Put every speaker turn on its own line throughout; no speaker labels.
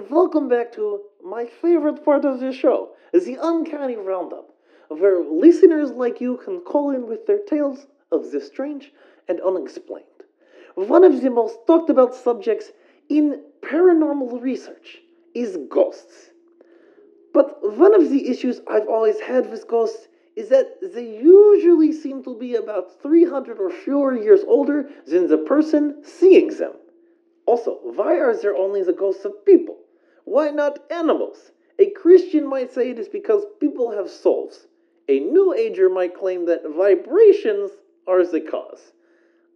welcome back to my favorite part of the show, the Uncanny Roundup, where listeners like you can call in with their tales of the strange and unexplained. One of the most talked about subjects in paranormal research is ghosts. But one of the issues I've always had with ghosts is that they usually seem to be about 300 or fewer years older than the person seeing them. Also, why are there only the ghosts of people? Why not animals? A Christian might say it is because people have souls. A New Ager might claim that vibrations are the cause.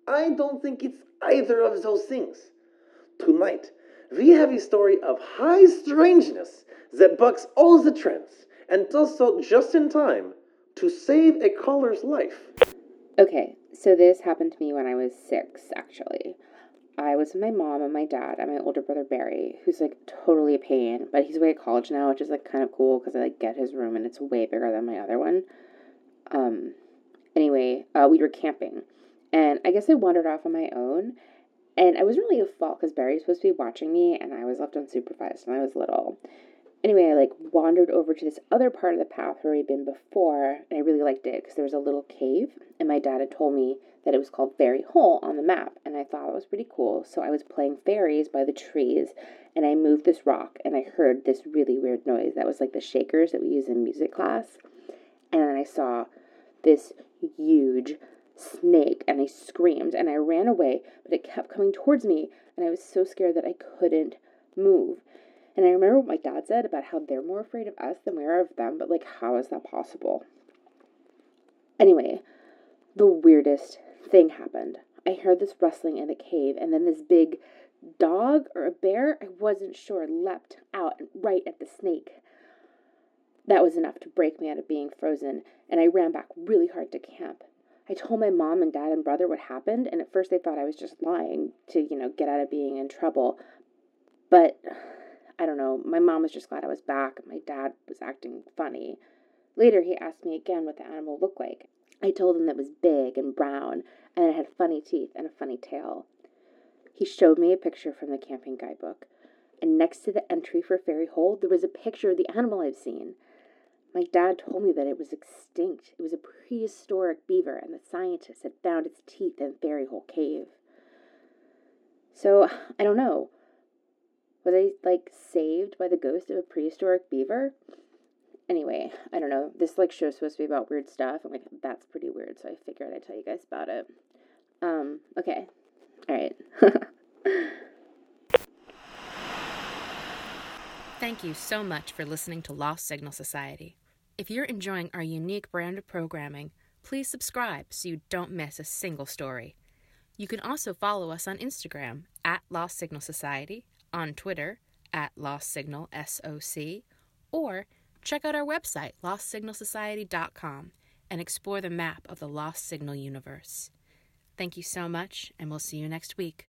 I don't think it's either of those things. Tonight, we have a story of high strangeness that bucks all the trends and does so just in time to save a caller's life.
Okay, so this happened to me when I was six, actually. I was with my mom and my dad and my older brother Barry, who's like totally a pain, but he's away at college now, which is like kind of cool because I like get his room and it's way bigger than my other one. Um, anyway, uh, we were camping, and I guess I wandered off on my own, and I was really at fault because Barry was supposed to be watching me, and I was left unsupervised when I was little. Anyway, I like wandered over to this other part of the path where we'd been before, and I really liked it because there was a little cave, and my dad had told me that it was called Fairy Hole on the map, and I thought it was pretty cool. So I was playing fairies by the trees, and I moved this rock, and I heard this really weird noise that was like the shakers that we use in music class, and then I saw this huge snake, and I screamed, and I ran away, but it kept coming towards me, and I was so scared that I couldn't move. And I remember what my dad said about how they're more afraid of us than we are of them, but like, how is that possible? Anyway, the weirdest thing happened. I heard this rustling in the cave, and then this big dog or a bear, I wasn't sure, leapt out right at the snake. That was enough to break me out of being frozen, and I ran back really hard to camp. I told my mom and dad and brother what happened, and at first they thought I was just lying to, you know, get out of being in trouble. But I don't know, my mom was just glad I was back. My dad was acting funny. Later, he asked me again what the animal looked like. I told him that it was big and brown, and it had funny teeth and a funny tail. He showed me a picture from the camping guidebook, and next to the entry for Fairy Hole, there was a picture of the animal I've seen. My dad told me that it was extinct. It was a prehistoric beaver, and the scientists had found its teeth in Fairy Hole Cave. So, I don't know. Was I like saved by the ghost of a prehistoric beaver? Anyway, I don't know. This like show's supposed to be about weird stuff. I'm like, that's pretty weird, so I figured I'd tell you guys about it. Um, okay. Alright.
Thank you so much for listening to Lost Signal Society. If you're enjoying our unique brand of programming, please subscribe so you don't miss a single story. You can also follow us on Instagram at Lost Signal Society on Twitter at Lost Signal SOC, or check out our website, LostSignalSociety.com, and explore the map of the Lost Signal universe. Thank you so much, and we'll see you next week.